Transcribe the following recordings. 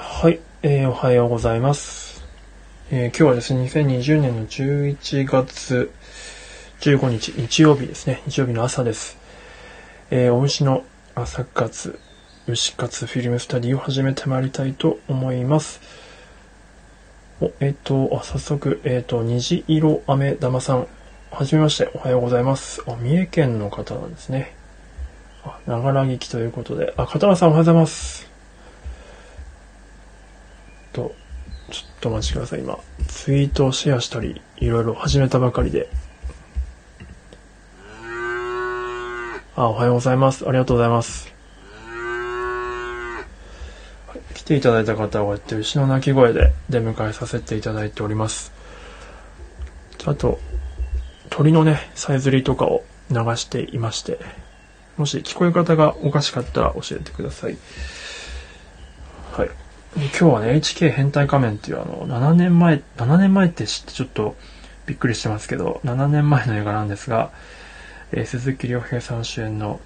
はい、えー、おはようございます。えー、今日はですね、2020年の11月15日、日曜日ですね。日曜日の朝です。えー、お牛の朝活、牛活フィルムスタディを始めてまいりたいと思います。お、えっ、ー、と、あ、早速、えっ、ー、と、虹色飴玉さん、はじめまして、おはようございます。あ、三重県の方なんですね。あ、ながら聞きということで、あ、片野さんおはようございます。と、ちょっとお待ちください。今、ツイートをシェアしたり、いろいろ始めたばかりで。あ、おはようございます。ありがとうございます。来ていただいた方はこうやって牛の鳴き声で出迎えさせていただいております。あと、鳥のね、さえずりとかを流していまして、もし聞こえ方がおかしかったら教えてくださ。い。今日はね、HK 変態仮面っていうあの、7年前、7年前って知ってちょっとびっくりしてますけど、7年前の映画なんですが、えー、鈴木亮平さん主演の、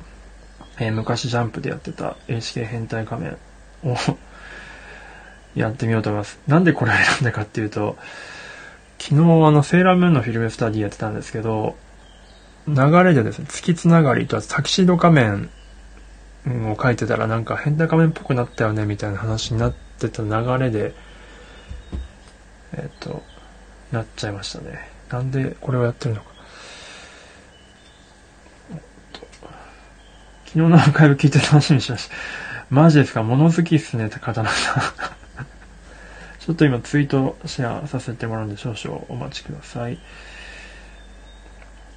えー、昔ジャンプでやってた HK 変態仮面を やってみようと思います。なんでこれを選んだかっていうと、昨日あの、セーラームーンのフィルムスタディやってたんですけど、流れでですね、月つながりとタキシード仮面を書いてたらなんか変態仮面っぽくなったよねみたいな話になってた流れで、えっ、と、なっちゃいましたね。なんでこれをやってるのか。昨日のアーカイブ聞いて楽しみにしました。マジですか？物好きっすね、高田さん。ちょっと今ツイートシェアさせてもらうんで少々お待ちください。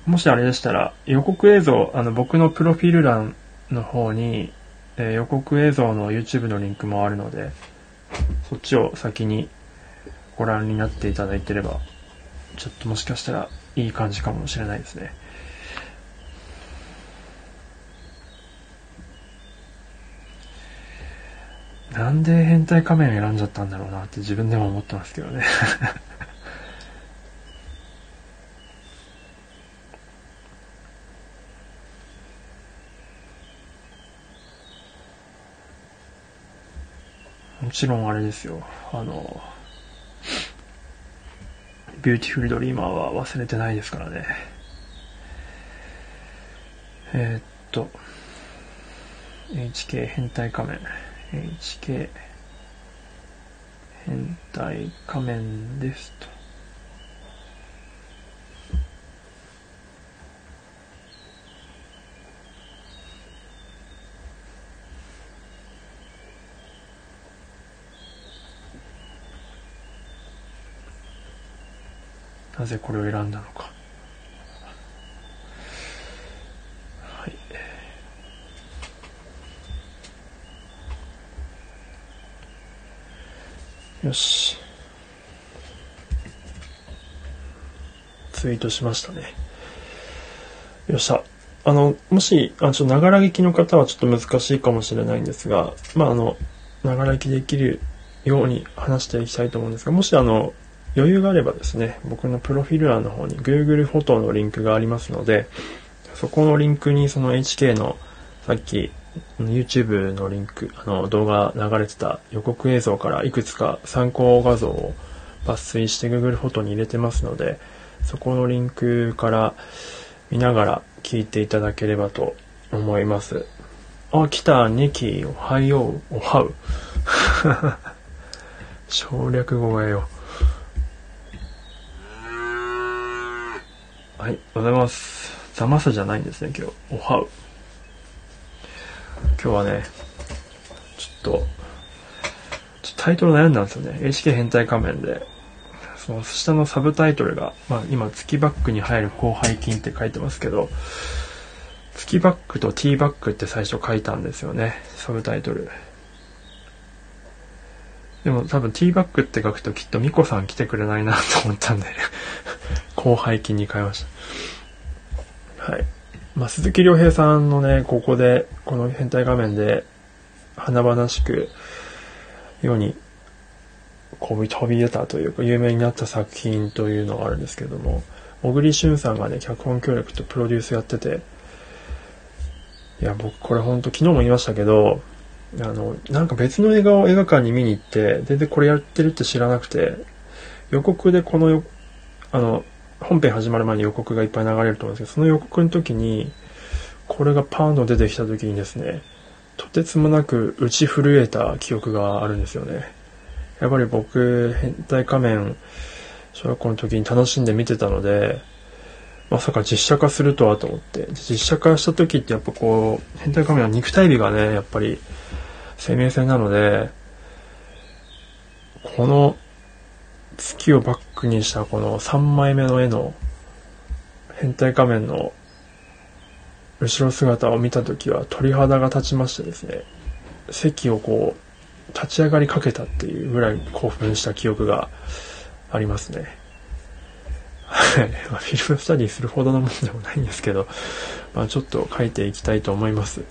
もしあれでしたら、予告映像、あの、僕のプロフィール欄の方に、えー、予告映像の YouTube のリンクもあるので、そっちを先にご覧になっていただいてれば、ちょっともしかしたらいい感じかもしれないですね。なんで変態仮面選んじゃったんだろうなって自分でも思ってますけどねもちろんあれですよ。あの、ビューティフルドリーマーは忘れてないですからね。えー、っと、HK 変態仮面。HK 変態仮面ですと。なぜこれを選んだのか。はい。よし。ツイートしましたね。よっしゃ。あの、もし、あ、ちょっと、ながら聞きの方はちょっと難しいかもしれないんですが、まあ、あの、ながら聞きできるように話していきたいと思うんですが、もしあの、余裕があればですね、僕のプロフィール欄の方に Google フォトのリンクがありますので、そこのリンクにその HK のさっき YouTube のリンク、あの動画流れてた予告映像からいくつか参考画像を抜粋して Google フォトに入れてますので、そこのリンクから見ながら聞いていただければと思います。あ、来た、ニキ、おはよう、おはう。省略語がよ。はい、おはようございます。ざまさじゃないんですね、今日。おはう。今日はね、ちょっと、ちょっとタイトル悩んだんですよね。HK 変態仮面で。その下のサブタイトルが、まあ今、月バックに入る広背筋って書いてますけど、月バックと T バックって最初書いたんですよね。サブタイトル。でも多分 T バックって書くときっとミコさん来てくれないなと思ったんで後輩筋に変えました。はい。まあ、鈴木亮平さんのね、ここで、この変態画面で、華々しく、世に、こう飛び出たというか、有名になった作品というのがあるんですけども、小栗旬さんがね、脚本協力とプロデュースやってて、いや、僕これほんと昨日も言いましたけど、あの、なんか別の映画を映画館に見に行って、全然これやってるって知らなくて、予告でこのよ、あの、本編始まる前に予告がいっぱい流れると思うんですけど、その予告の時に、これがパーンと出てきた時にですね、とてつもなく打ち震えた記憶があるんですよね。やっぱり僕、変態仮面、小学校の時に楽しんで見てたので、まさか実写化するとはと思って、実写化した時ってやっぱこう、変態仮面は肉体美がね、やっぱり生命線なので、この月をバックにしたこの3枚目の絵の変態仮面の後ろ姿を見た時は鳥肌が立ちましてですね、席をこう、立ち上がりかけたっていうぐらい興奮した記憶がありますね。はい。フィルムスタディするほどのものでもないんですけど、まあちょっと書いていきたいと思います。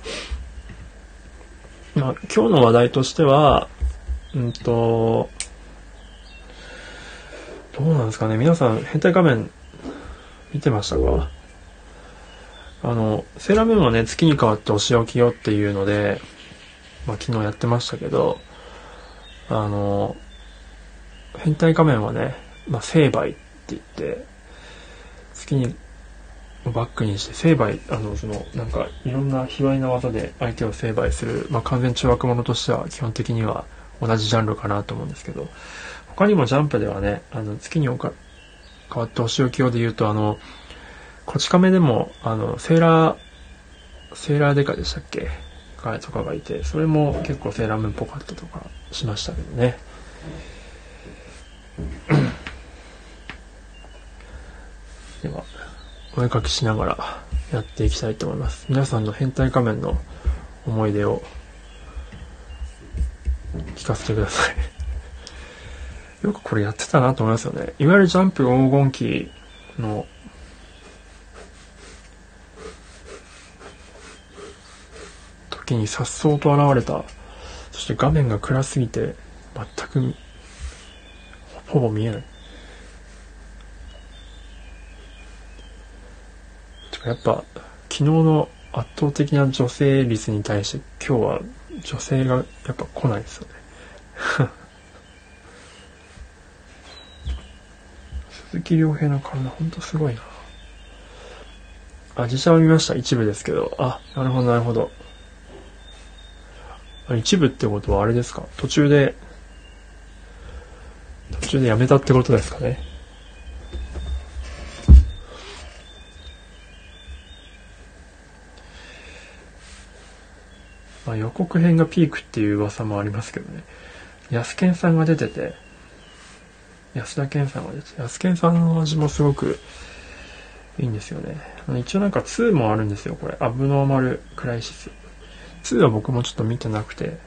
まあ今日の話題としては、うんと、どうなんですかね。皆さん変態仮面見てましたか？あの、セーラームーンはね、月に変わってお仕置きよっていうので、まあ昨日やってましたけど、あの、変態仮面はね、まあ成敗って言って、月にバックにして成敗、あの、その、なんか、いろんな卑猥な技で相手を成敗する、まあ完全中学者としては基本的には同じジャンルかなと思うんですけど、他にもジャンプではね、あの、月に変わってお仕置き用で言うと、あの、こち亀でも、あの、セーラー、セーラーデカでしたっけ？がとかがいて、それも結構セーラームーンっぽかったとかしましたけどね。では、お絵かきしながらやっていきたいと思います。皆さんの変態仮面の思い出を聞かせてください。よくこれやってたなと思いますよね。いわゆるジャンプ黄金期の時に颯爽と現れた。そして画面が暗すぎて全くほぼ見えない。やっぱ昨日の圧倒的な女性率に対して今日は女性がやっぱ来ないですよね。鈴木亮平の体ほんとすごいな。あ、実写は見ました。一部ですけど。あ、なるほど、なるほど。一部ってことはあれですか？途中で、途中でやめたってことですかね？まあ、予告編がピークっていう噂もありますけどね。安健さんが出てて、安田健さんが出て、安健さんの味もすごくいいんですよね。一応なんか2もあるんですよ、これ。アブノーマルクライシス。2は僕もちょっと見てなくて、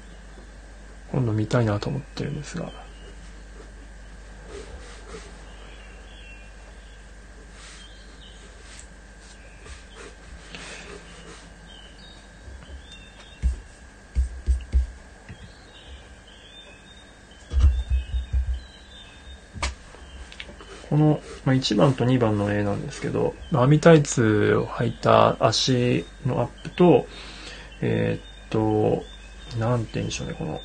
今度見たいなと思ってるんですが。まあ、1番と2番の絵なんですけど、網タイツを履いた足のアップと、えー、っと、なんて言うんでしょうね、この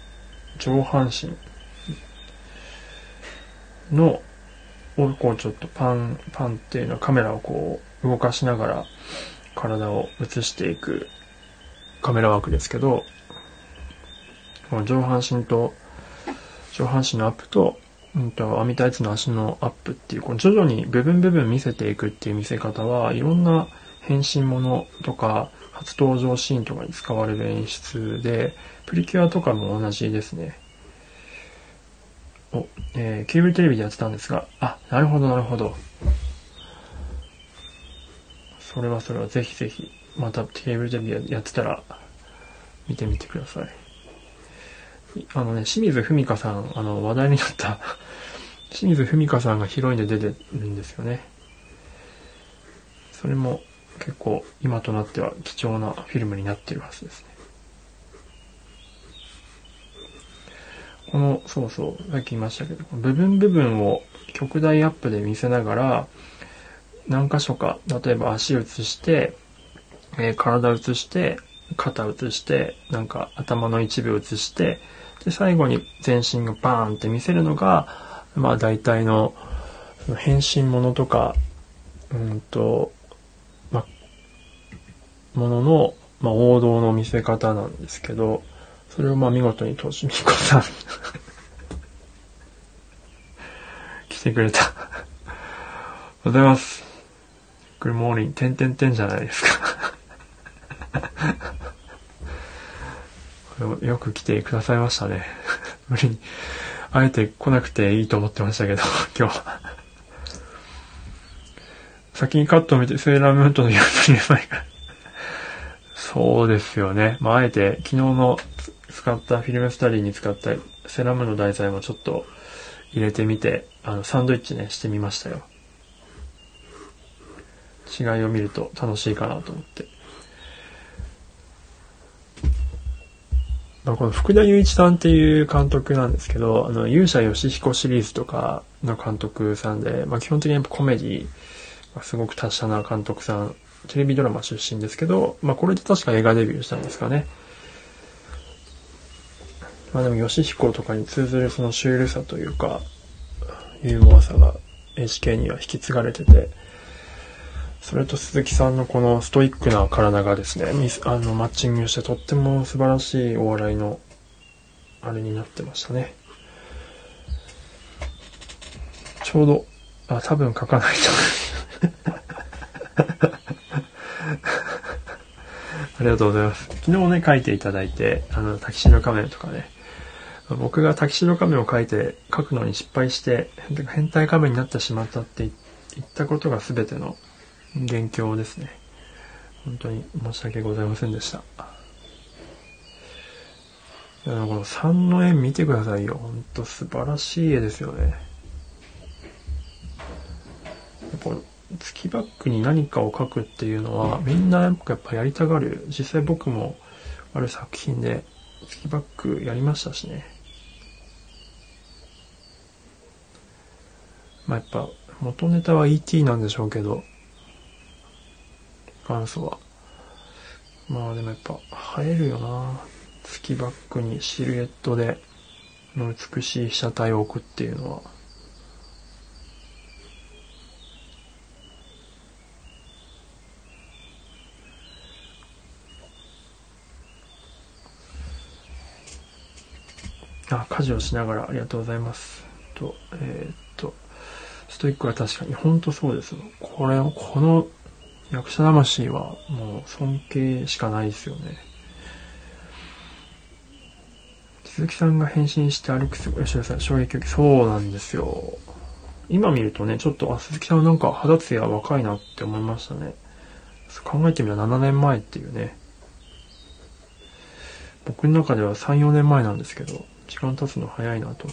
上半身の、をこうちょっとパン、パンっていうのはカメラをこう動かしながら体を映していくカメラワークですけど、この上半身と、上半身のアップとうんと、網タイツの足のアップっていう、この徐々に部分部分見せていくっていう見せ方は、いろんな変身ものとか、初登場シーンとかに使われる演出で、プリキュアとかも同じですね。お、えー、ケーブルテレビでやってたんですが、あ、なるほどなるほど。それはそれはぜひぜひ、またケーブルテレビやってたら、見てみてください。あのね、清水文香さん、あの、話題になった 清水文香さんがヒロインで出てるんですよね。それも結構今となっては貴重なフィルムになってるはずですね。この、そうそう、さっき言いましたけど、部分部分を極大アップで見せながら、何箇所か、例えば足映して、えー、体映して、肩映して、なんか頭の一部映して、で、最後に全身がバーンって見せるのが、まあ大体の、変身ものとか、うんと、まあものの、まあ王道の見せ方なんですけど、それをまあ見事にとしみこさん来てくれたおはようございます。Good morning. てんてんてんじゃないですかよく来てくださいましたね。無理に。あえて来なくていいと思ってましたけど、今日は。先にカットを見て、セーラームーンとのやつに前から。そうですよね。まあ、あえて昨日の使ったフィルムスタディに使ったセラムの題材もちょっと入れてみて、あの、サンドイッチね、してみましたよ。違いを見ると楽しいかなと思って。まあ、この福田雄一さんっていう監督なんですけど、あの、勇者ヨシヒコシリーズとかの監督さんで、まあ、基本的にやっぱコメディがすごく達者な監督さん、テレビドラマ出身ですけど、まあ、これで確か映画デビューしたんですかね。まあでも、ヨシヒコとかに通ずるそのシュールさというか、ユーモアさが HK には引き継がれてて、それと鈴木さんのこのストイックな体がですね、あの、マッチングしてとっても素晴らしいお笑いの、あれになってましたね。ちょうど、あ、多分書かないと ありがとうございます。昨日ね、書いていただいて、あの、タキシード仮面とかね、僕がタキシード仮面を書いて、書くのに失敗して、変態仮面になってしまったって言ったことが全ての元凶ですね。本当に申し訳ございませんでした。いや、この3の絵見てくださいよ。ほんと素晴らしい絵ですよね。この月バックに何かを描くっていうのは、みんなやっぱやりたがる。実際僕もある作品で月バックやりましたしね。まあやっぱ元ネタは ET なんでしょうけど、元祖は。まあでもやっぱ映えるよな。月バックにシルエットでの美しい被写体を置くっていうのは。あ、家事をしながらありがとうございます。と、えー、っと、ストイックは確かに、ほんとそうです。これ、この役者魂はもう尊敬しかないですよね。鈴木さんが変身して歩くごい吉田さん、衝撃受け、そうなんですよ。今見るとね、ちょっと、あ、鈴木さんなんか肌ツヤ若いなって思いましたね。考えてみれば7年前っていうね。僕の中では3、4年前なんですけど、時間経つの早いなと。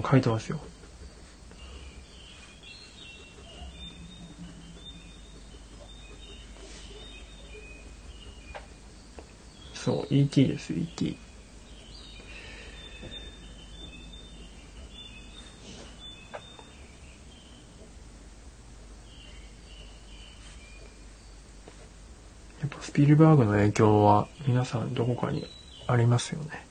ん書いてますよ。そう、ET です、ET。やっぱスピルバーグの影響は皆さんどこかにありますよね。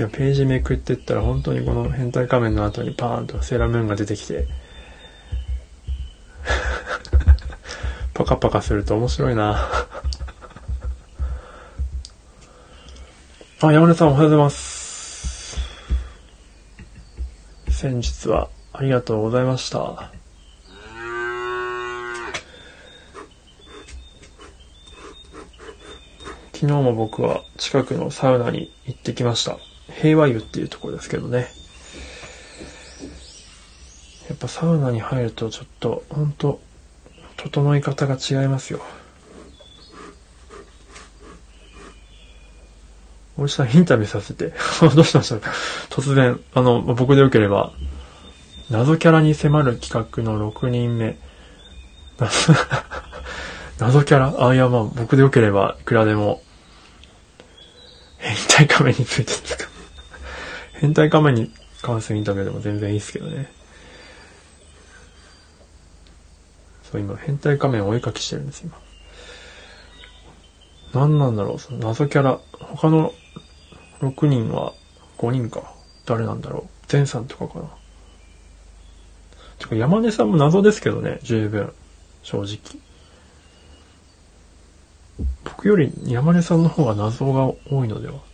今ページめくってったら本当にこの変態仮面の後にパーンとセーラームーンが出てきて パカパカすると面白いなあ、山根さんおはようございます。先日はありがとうございました。昨日も僕は近くのサウナに行ってきました。平和湯っていうところですけどね。やっぱサウナに入るとちょっと、ほんと、整い方が違いますよ。おじさんインタビューさせて、どうしました？突然、あの、僕でよければ、謎キャラに迫る企画の6人目。謎キャラ？あ、いや、まあ、僕でよければ、いくらでも、変態仮面について変態仮面に関するインタビューでも全然いいですけどね。そう、今、変態仮面をお絵かきしてるんです、今。何なんだろう、その謎キャラ。他の6人は5人か。誰なんだろう。前さんとかかな。てか山根さんも謎ですけどね、十分。正直。僕より山根さんの方が謎が多いのでは。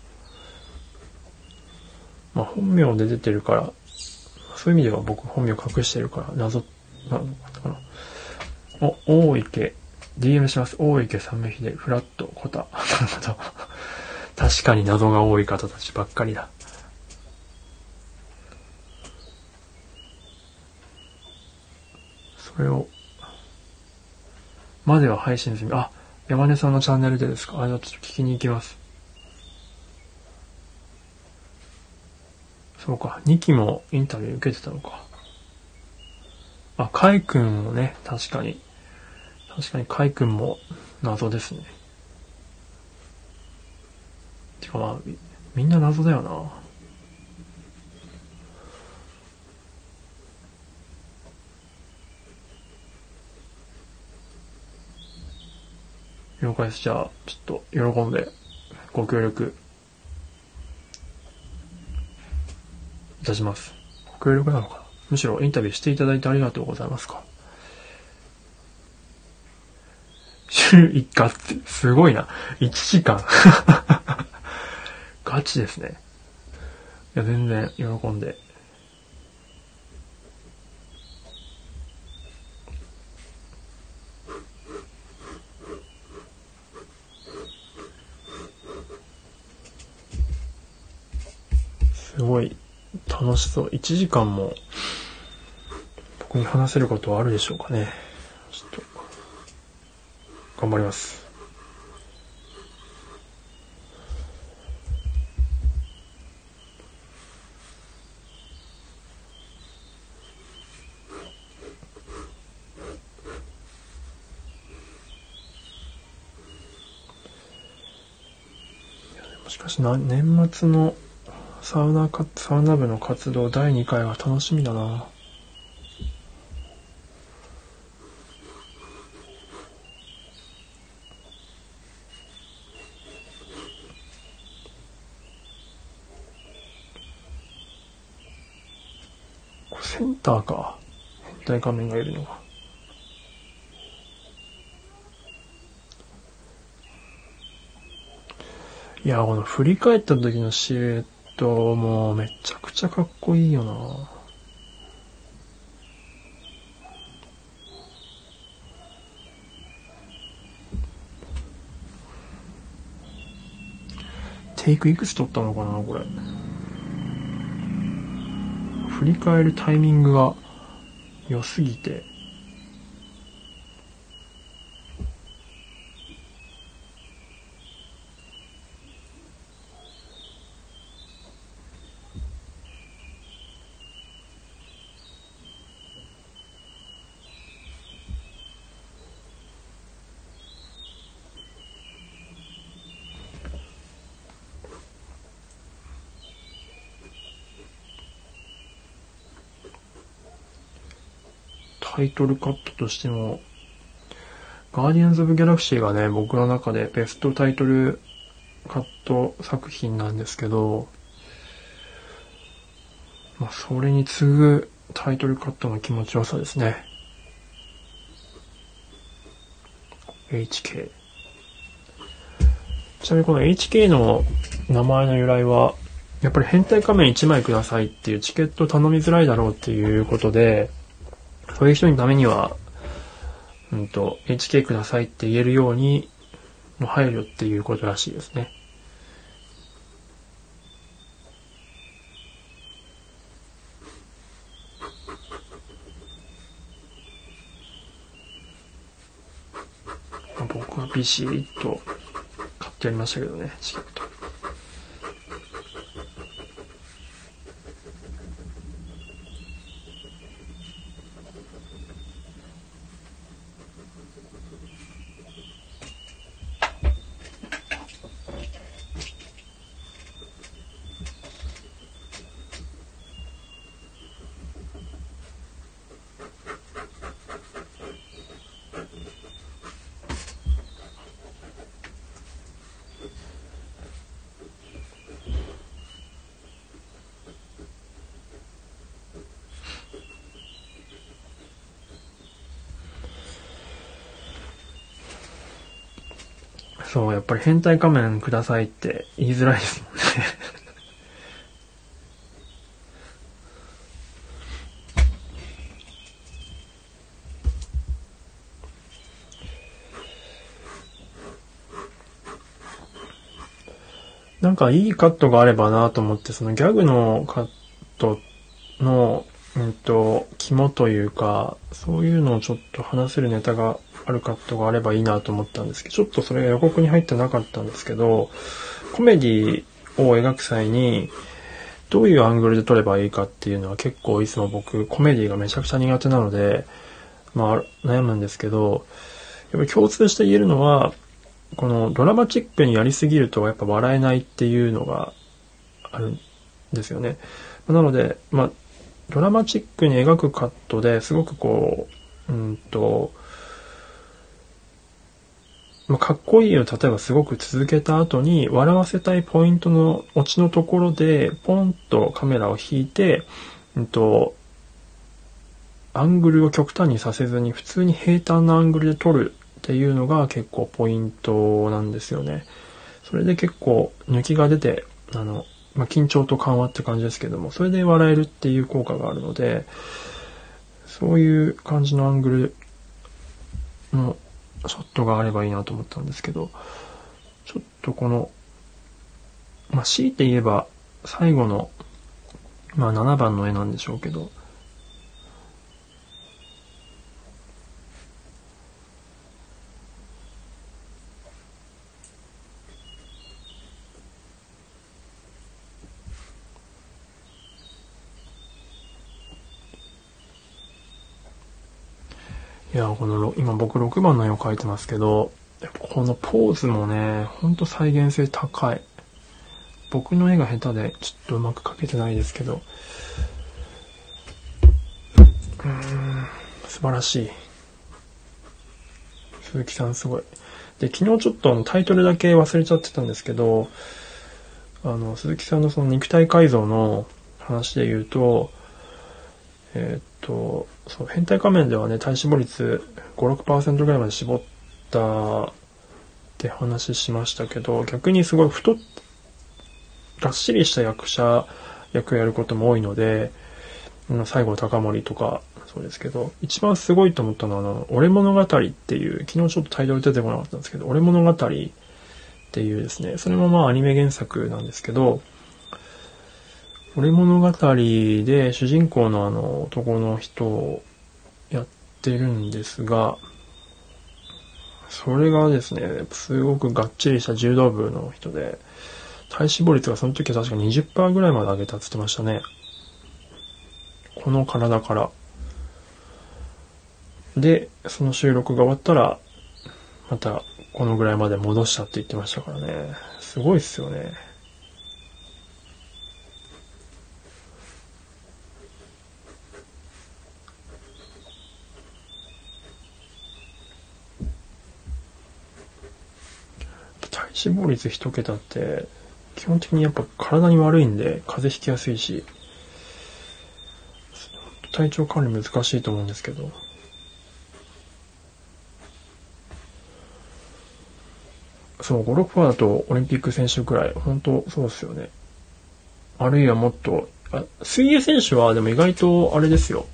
まあ本名で出てるから、そういう意味では僕本名隠してるから謎なのかな。お、大池、DM します。大池三名秀、フラット、コタ。なるほど。確かに謎が多い方たちばっかりだ。それを、までは配信済み。あ、山根さんのチャンネルでですか？あ、じゃちょっと聞きに行きます。そうか、2期もインタビュー受けてたのか。あ、カイ君もね、確かに。確かにカイ君も謎ですね。てかまあ、みんな謎だよな。了解です。じゃあ、ちょっと喜んでご協力たします。ご協力なのかな？むしろインタビューしていただいてありがとうございますか？週1回って、すごいな。1時間。ガチですね。いや、全然喜んで。すごい楽しそう。1時間も僕に話せることはあるでしょうかね。ちょっと、頑張ります。しかしな、年末のサウナか、サウナ部の活動第2回は楽しみだな。センターか。変態仮面がいるのは。いや、この振り返った時のシルエットもめちゃくちゃかっこいいよな。テイクいくつ取ったのかな、これ。振り返るタイミングが良すぎて。タイトルカットとしても、ガーディアンズ・オブ・ギャラクシーがね、僕の中でベストタイトルカット作品なんですけど、まあ、それに次ぐタイトルカットの気持ちよさですね。HK。ちなみにこの HK の名前の由来は、やっぱり変態仮面1枚くださいっていうチケット頼みづらいだろうっていうことで、そういう人のためには、うんと、HK くださいって言えるようにの配慮っていうことらしいですね。僕はビシッと買ってやりましたけどね、り変態仮面くださいって言いづらいですもんね。なんかいいカットがあればなと思って、そのギャグのカットの、うんと、肝というか、そういうのをちょっと話せるネタがあるカットがあればいいなと思ったんですけど、ちょっとそれが予告に入ってなかったんですけど、コメディを描く際に、どういうアングルで撮ればいいかっていうのは結構いつも僕コメディがめちゃくちゃ苦手なので、まあ悩むんですけど、やっぱ共通して言えるのは、このドラマチックにやりすぎるとやっぱ笑えないっていうのがあるんですよね。なので、まあ、ドラマチックに描くカットですごくこう、うんと、ま、かっこいいを例えばすごく続けた後に笑わせたいポイントのオチのところでポンとカメラを引いて、うんと、アングルを極端にさせずに普通に平坦なアングルで撮るっていうのが結構ポイントなんですよね。それで結構抜きが出て、あの、まあ、緊張と緩和って感じですけども、それで笑えるっていう効果があるので、そういう感じのアングルのショットがあればいいなと思ったんですけど、ちょっとこの、まあ、強いて言えば最後の、まあ、7番の絵なんでしょうけど、いや、この、今僕6番の絵を描いてますけど、このポーズもね、ほんと再現性高い。僕の絵が下手で、ちょっとうまく描けてないですけど、うん、素晴らしい。鈴木さんすごい。で、昨日ちょっとあのタイトルだけ忘れちゃってたんですけど、あの、鈴木さんのその肉体改造の話で言うと、えー、っと、そう、変態仮面ではね、体脂肪率5、6%ぐらいまで絞ったって話しましたけど、逆にすごい太っ、がっしりした役者役やることも多いので、最後高森とか、そうですけど、一番すごいと思ったのは、あの、俺物語っていう、昨日ちょっとタイトル出てこなかったんですけど、俺物語っていうですね、それもまあアニメ原作なんですけど、俺物語で主人公のあの男の人をやってるんですが、それがですね、すごくがっちりした柔道部の人で、体脂肪率がその時は確か20%ぐらいまで上げたって言ってましたね。この体から。で、その収録が終わったら、またこのぐらいまで戻したって言ってましたからね。すごいっすよね。死亡率一桁って、基本的にやっぱ体に悪いんで、風邪ひきやすいし、体調管理難しいと思うんですけど、そう、5、6%だとオリンピック選手くらい、本当そうですよね。あるいはもっと、あ水泳選手はでも意外とあれですよ。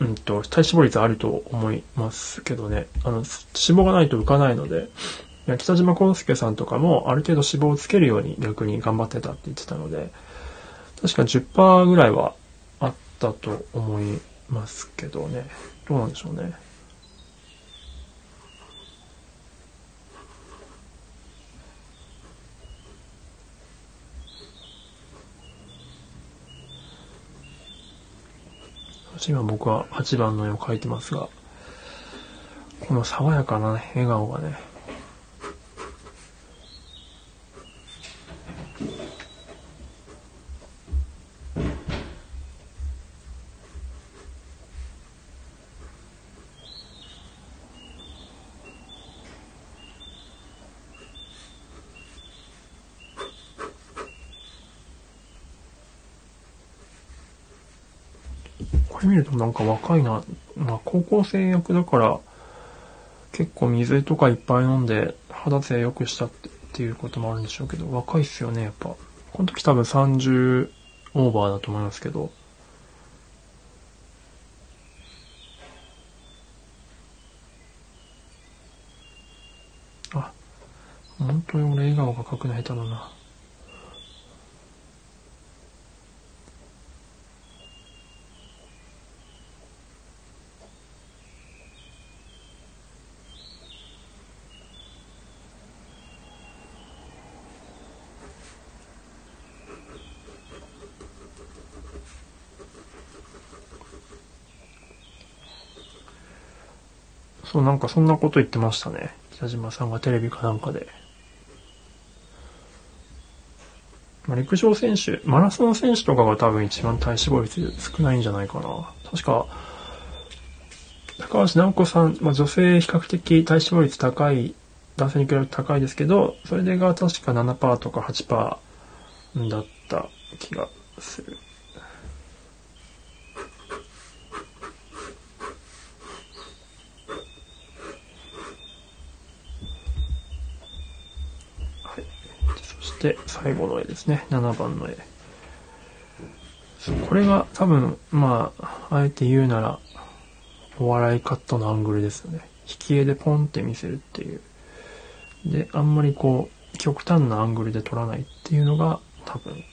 うんと、体脂肪率あると思いますけどね。あの、脂肪がないと浮かないので、北島康介さんとかもある程度脂肪をつけるように逆に頑張ってたって言ってたので、確か10%ぐらいはあったと思いますけどね。どうなんでしょうね。今僕は8番の絵を描いてますが、この爽やかな笑顔がね、なんか若いな。まあ、高校生役だから、結構水とかいっぱい飲んで、肌性良くしたってっていうこともあるんでしょうけど、若いっすよね、やっぱ。この時多分30オーバーだと思いますけど。あ、本当に俺笑顔が描くの下手だな。そう、なんかそんなこと言ってましたね。北島さんがテレビかなんかで。まあ、陸上選手、マラソン選手とかが多分一番体脂肪率少ないんじゃないかな。確か、高橋直子さん、まあ、女性比較的体脂肪率高い、男性に比べて高いですけど、それが確か7%とか8%だった気がする。して最後の絵ですね。7番の絵。これが多分、まあ、あえて言うなら、お笑いカットのアングルですよね。引き絵でポンって見せるっていう。で、あんまりこう、極端なアングルで撮らないっていうのが多分。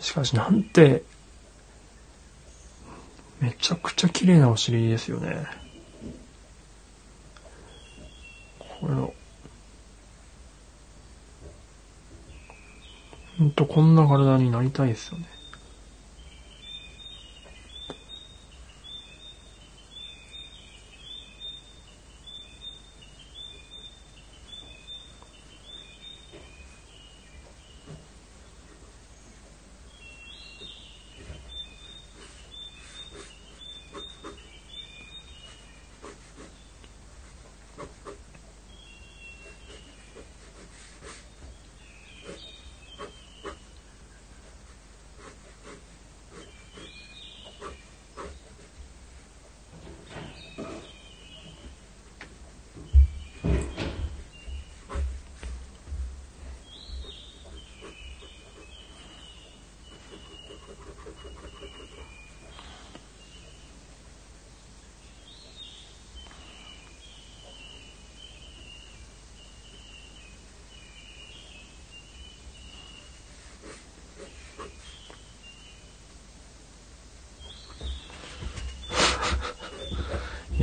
しかしなんて、めちゃくちゃ綺麗なお尻ですよね。これをほんとこんな体になりたいですよね。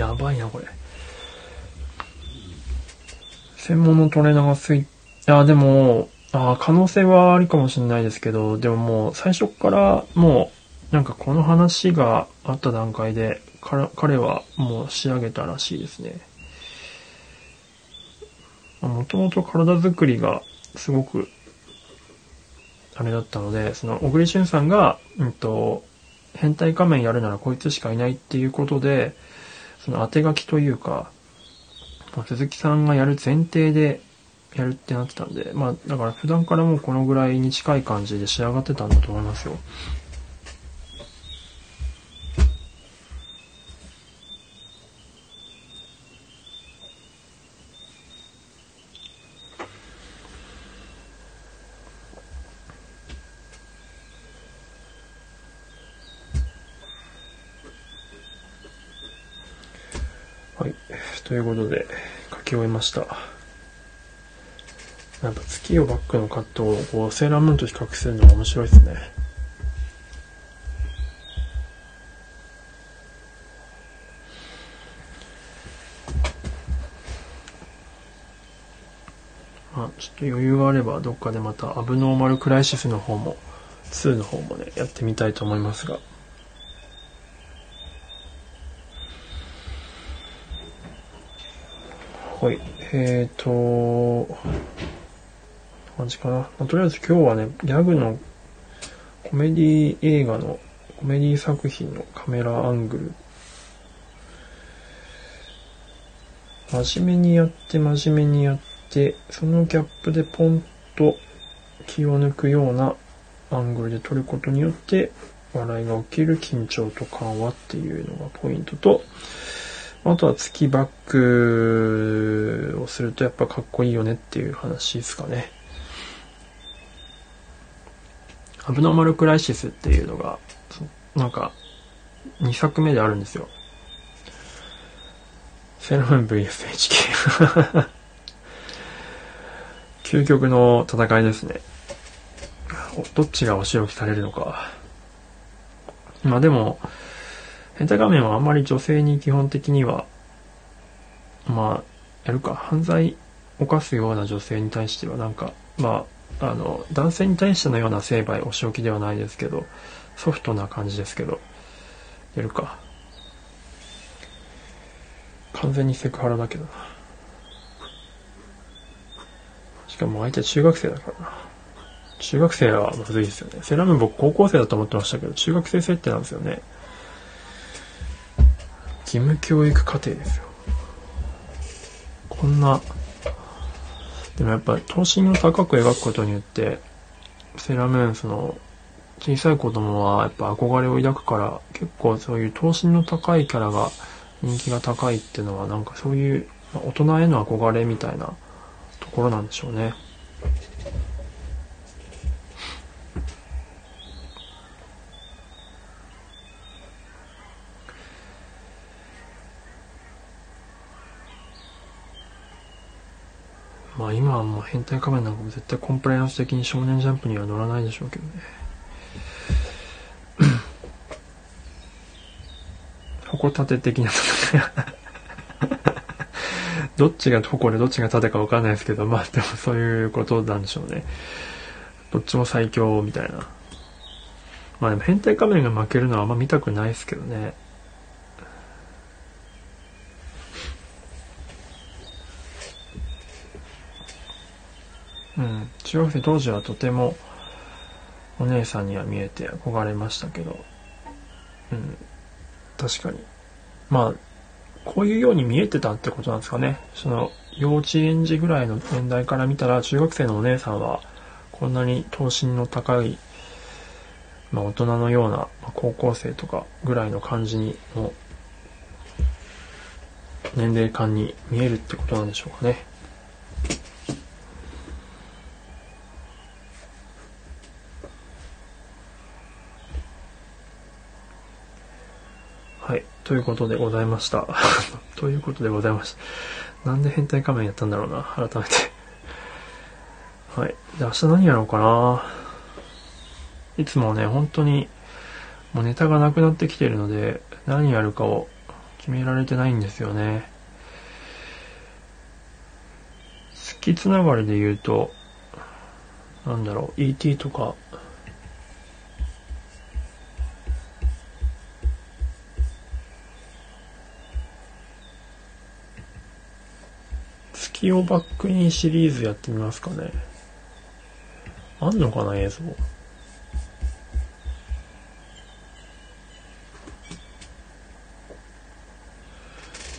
やばいな、これ。専門のトレーナーがつい、いや、でも、あ可能性はあるかもしれないですけど、でももう最初からもう、なんかこの話があった段階で、彼はもう仕上げたらしいですね。もともと体作りがすごく、あれだったので、その、小栗旬さんが、うんと、変態仮面やるならこいつしかいないっていうことで、その当て書きというか、まあ、鈴木さんがやる前提でやるってなってたんで、まあ、だから普段からもうこのぐらいに近い感じで仕上がってたんだと思いますよ。ということで、書き終えました。やっぱ月をバックのカットをこうセーラームーンと比較するのが面白いですね。まあ、ちょっと余裕があればどっかでまたアブノーマルクライシスの方も、2の方もね、やってみたいと思いますが。はい。えっ、ー、と、感じかな。まあ、とりあえず今日はね、ギャグのコメディ映画のコメディ作品のカメラアングル。真面目にやって真面目にやって、そのギャップでポンと気を抜くようなアングルで撮ることによって笑いが起きる緊張と緩和っていうのがポイントと、あとは月バックをするとやっぱかっこいいよねっていう話ですかね。アブノーマルクライシスっていうのが、なんか、2作目であるんですよ。セラムーン VSHK 究極の戦いですね。どっちがお仕置きされるのか。まあでも、変態画面はあんまり女性に基本的には、まあ、やるか、犯罪犯すような女性に対してはなんか、まあ、あの、男性に対してのような成敗、お仕置きではないですけど、ソフトな感じですけど、やるか。完全にセクハラだけどな。しかも相手中学生だからな。中学生はまずいですよね。セラム僕高校生だと思ってましたけど、中学生設定なんですよね。義務教育課程ですよ。こんな、でもやっぱ等身を高く描くことによって、セラムーンその、小さい子供はやっぱ憧れを抱くから、結構そういう等身の高いキャラが人気が高いっていうのはなんかそういう大人への憧れみたいなところなんでしょうね。今はもう変態仮面なんかも絶対コンプライアンス的に少年ジャンプには乗らないでしょうけどね。矛立て的な どっちが矛でどっちが盾かわかんないですけど、まあでもそういうことなんでしょうね。どっちも最強みたいな。まあでも変態仮面が負けるのはあんま見たくないですけどね。うん、中学生当時はとてもお姉さんには見えて憧れましたけど、うん、確かに。まあ、こういうように見えてたってことなんですかね。その、幼稚園児ぐらいの年代から見たら、中学生のお姉さんは、こんなに等身の高い、まあ大人のような、まあ、高校生とかぐらいの感じに、の、年齢感に見えるってことなんでしょうかね。はい。ということでございました。ということでございました。なんで変態仮面やったんだろうな、改めて。はい。で、明日何やろうかな。いつもね、本当に、もうネタがなくなってきてるので、何やるかを決められてないんですよね。好きつながりで言うと、なんだろう、ET とか、月をバックインシリーズやってみますかね。あんのかな、映像。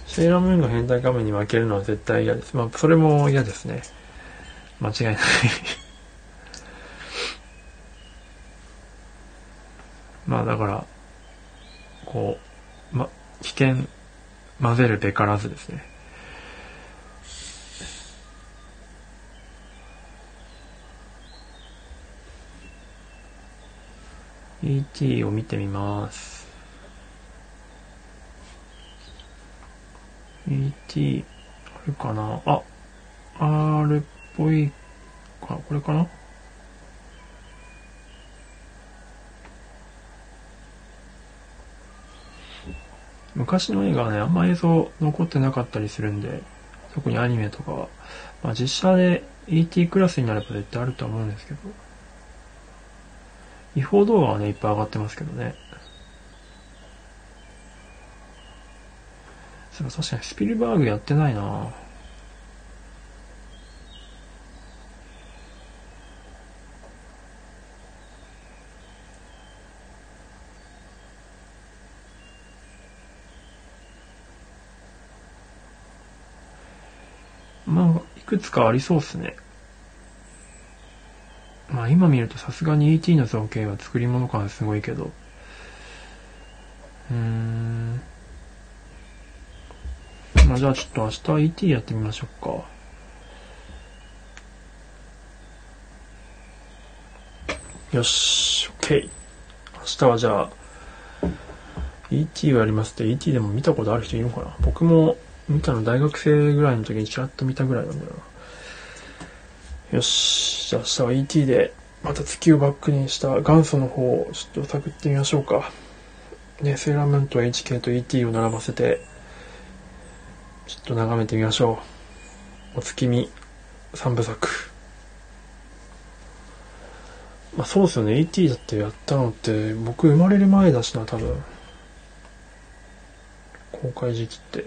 セーラームーンが変態仮面に負けるのは絶対嫌です。まあ、それも嫌ですね。間違いない まあ、だから、こう、ま、危険混ぜるべからずですね。ET を見てみます。ET、あれかな？あ、R っぽいか、これかな？昔の映画はね、あんま映像残ってなかったりするんで、特にアニメとかは。まあ実写で ET クラスになれば絶対あると思うんですけど。違法動画はね、いっぱい上がってますけどね。そう確かにスピルバーグやってないなまあ、いくつかありそうっすね。まあ今見るとさすがに ET の造形は作り物感すごいけど。うーん。まあ、じゃあちょっと明日 ET やってみましょうか。よし、OK。明日はじゃあ、ET をやりますって ET でも見たことある人いるのかな僕も見たの大学生ぐらいの時にちらっと見たぐらいなんだよな。よし、じゃあ明日は ET でまた月をバックにした元祖の方をちょっと探ってみましょうか。ね、セーラームーンと HK と ET を並ばせて、ちょっと眺めてみましょう。お月見三部作。まあそうですよね。ET だってやったのって僕生まれる前だしな、多分。公開時期って。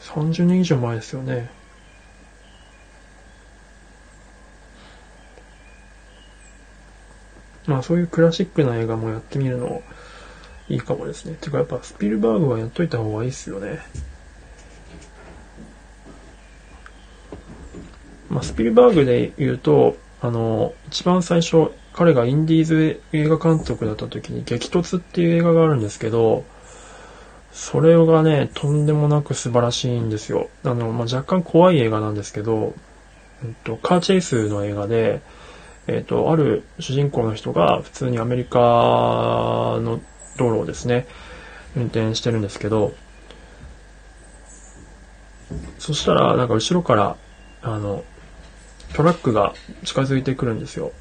30年以上前ですよね。まあそういうクラシックな映画もやってみるのいいかもですね。てかやっぱスピルバーグはやっといた方がいいっすよね。まあスピルバーグで言うと、あの、一番最初、彼がインディーズ映画監督だった時に激突っていう映画があるんですけど、それがね、とんでもなく素晴らしいんですよ。あの、まあ、若干怖い映画なんですけど、えっと、カーチェイスの映画で、えっと、ある主人公の人が普通にアメリカの道路をですね、運転してるんですけど、そしたら、なんか後ろから、あの、トラックが近づいてくるんですよ。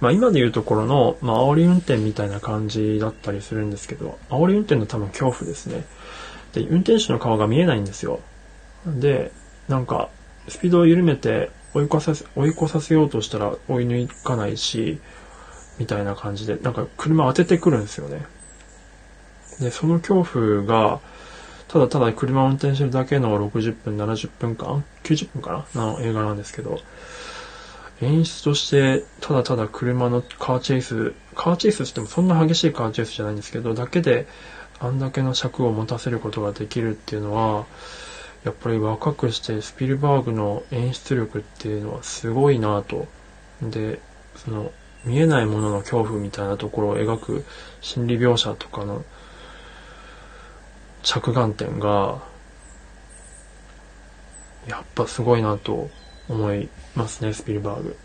まあ今で言うところの、まあ煽り運転みたいな感じだったりするんですけど、煽り運転の多分恐怖ですね。で、運転手の顔が見えないんですよ。で、なんか、スピードを緩めて追い越させ、追い越させようとしたら追い抜かないし、みたいな感じで、なんか車当ててくるんですよね。で、その恐怖が、ただただ車を運転してるだけの60分、70分間 ?90 分かなの映画なんですけど、演出として、ただただ車のカーチェイス、カーチェイスしてもそんな激しいカーチェイスじゃないんですけど、だけで、あんだけの尺を持たせることができるっていうのは、やっぱり若くしてスピルバーグの演出力っていうのはすごいなと。で、その、見えないものの恐怖みたいなところを描く心理描写とかの着眼点が、やっぱすごいなと思いますね、スピルバーグ。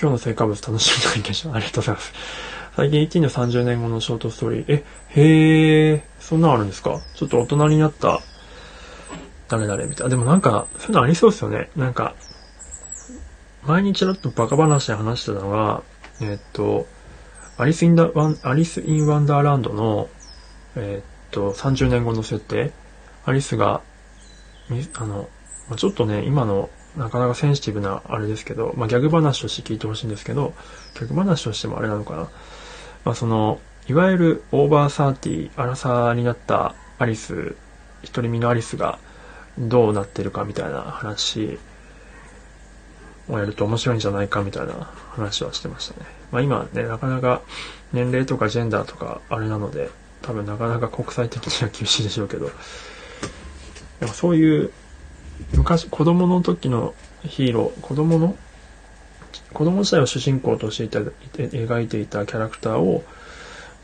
今日の成果物楽しみな意見ありがとうございます。最近 ET の30年後のショートストーリー。え、へえ、そんなんあるんですか？ちょっと大人になった誰々みたいな。でもなんか、そういうのありそうですよね。なんか、前にちらっとバカ話で話してたのが、え、っと、アリスインダワン、アリス・イン・ワンダーランドの、え、っと、30年後の設定。アリスが、あのま、ちょっとね、今のなかなかセンシティブなあれですけど、まあ、ギャグ話として聞いてほしいんですけど、ギャグ話としてもあれなのかな。まあ、その、いわゆるオーバーサーティー、アラサーになったアリス、独り身のアリスがどうなってるかみたいな話をやると面白いんじゃないかみたいな話はしてましたね。まあ今ね、なかなか年齢とかジェンダーとかあれなので、多分なかなか国際的には厳しいでしょうけど、でもそういう昔子供の時のヒーロー、子供の子供時代を主人公としていた描いていたキャラクターを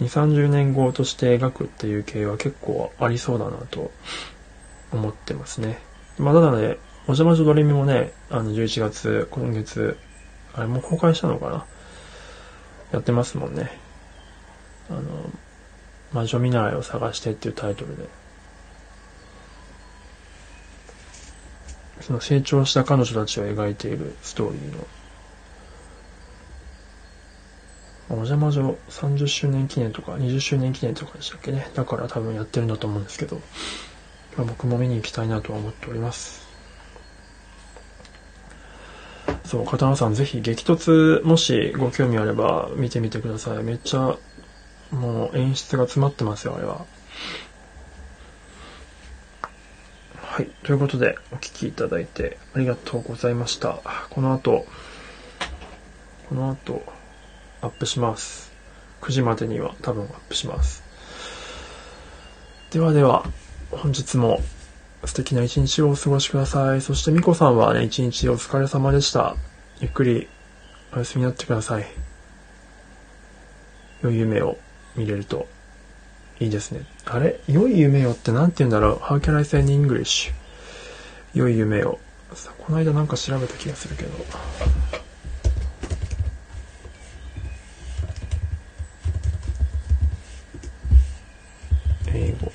2、30年後として描くっていう系は結構ありそうだなと思ってますね。まあ、ただね、お邪魔女ドレミもね、あの、11月、今月、あれもう公開したのかな？やってますもんね。あの、魔女見習いを探してっていうタイトルで。その成長した彼女たちを描いているストーリーのお邪魔女30周年記念とか20周年記念とかでしたっけね。だから多分やってるんだと思うんですけど、まあ、僕も見に行きたいなとは思っております。そう、片野さんぜひ激突もしご興味あれば見てみてください。めっちゃもう演出が詰まってますよ、あれは。はい。ということで、お聴きいただいてありがとうございました。この後、この後、アップします。9時までには多分アップします。ではでは、本日も素敵な一日をお過ごしください。そしてみこさんはね、一日お疲れ様でした。ゆっくりお休みになってください。良い夢を見れるといいですね。あれ？良い夢をってなんて言うんだろう ?How can I say in English? 良い夢を。さこの間なんか調べた気がするけど。英語。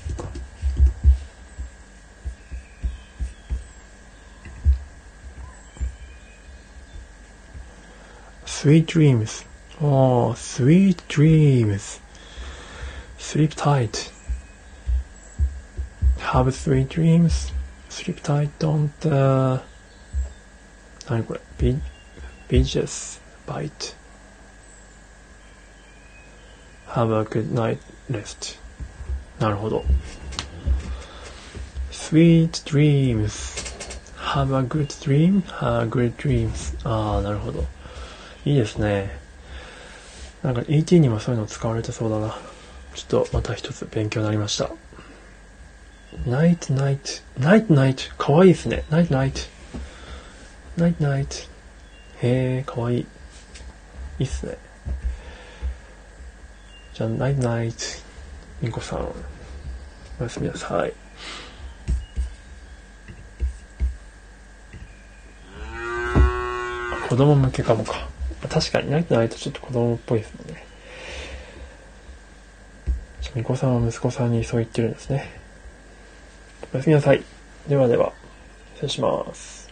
Sweet dreams. Oh, sweet dreams. Sleep tight. Have sweet dreams. Sleep tight. Don't, uh, 何これ ?be, be just bite. Have a good night rest. なるほど。Sweet dreams. Have a good dream. Have good dreams. ああ、なるほど。いいですね。なんか ET にもそういうの使われてそうだな。ちょっとまた一つ勉強になりました。ナイトナイト。ナイトナイト。かわいいですね。ナイトナイト。ナイトナイト。へえ、かわいい。いいっすね。じゃあ、ナイみこさん。おやすみなさい。子供向けかもか。確かにナイトナイトちょっと子供っぽいですもんね。みこさんは息子さんにそう言ってるんですね。おやすみなさい。ではでは、失礼します。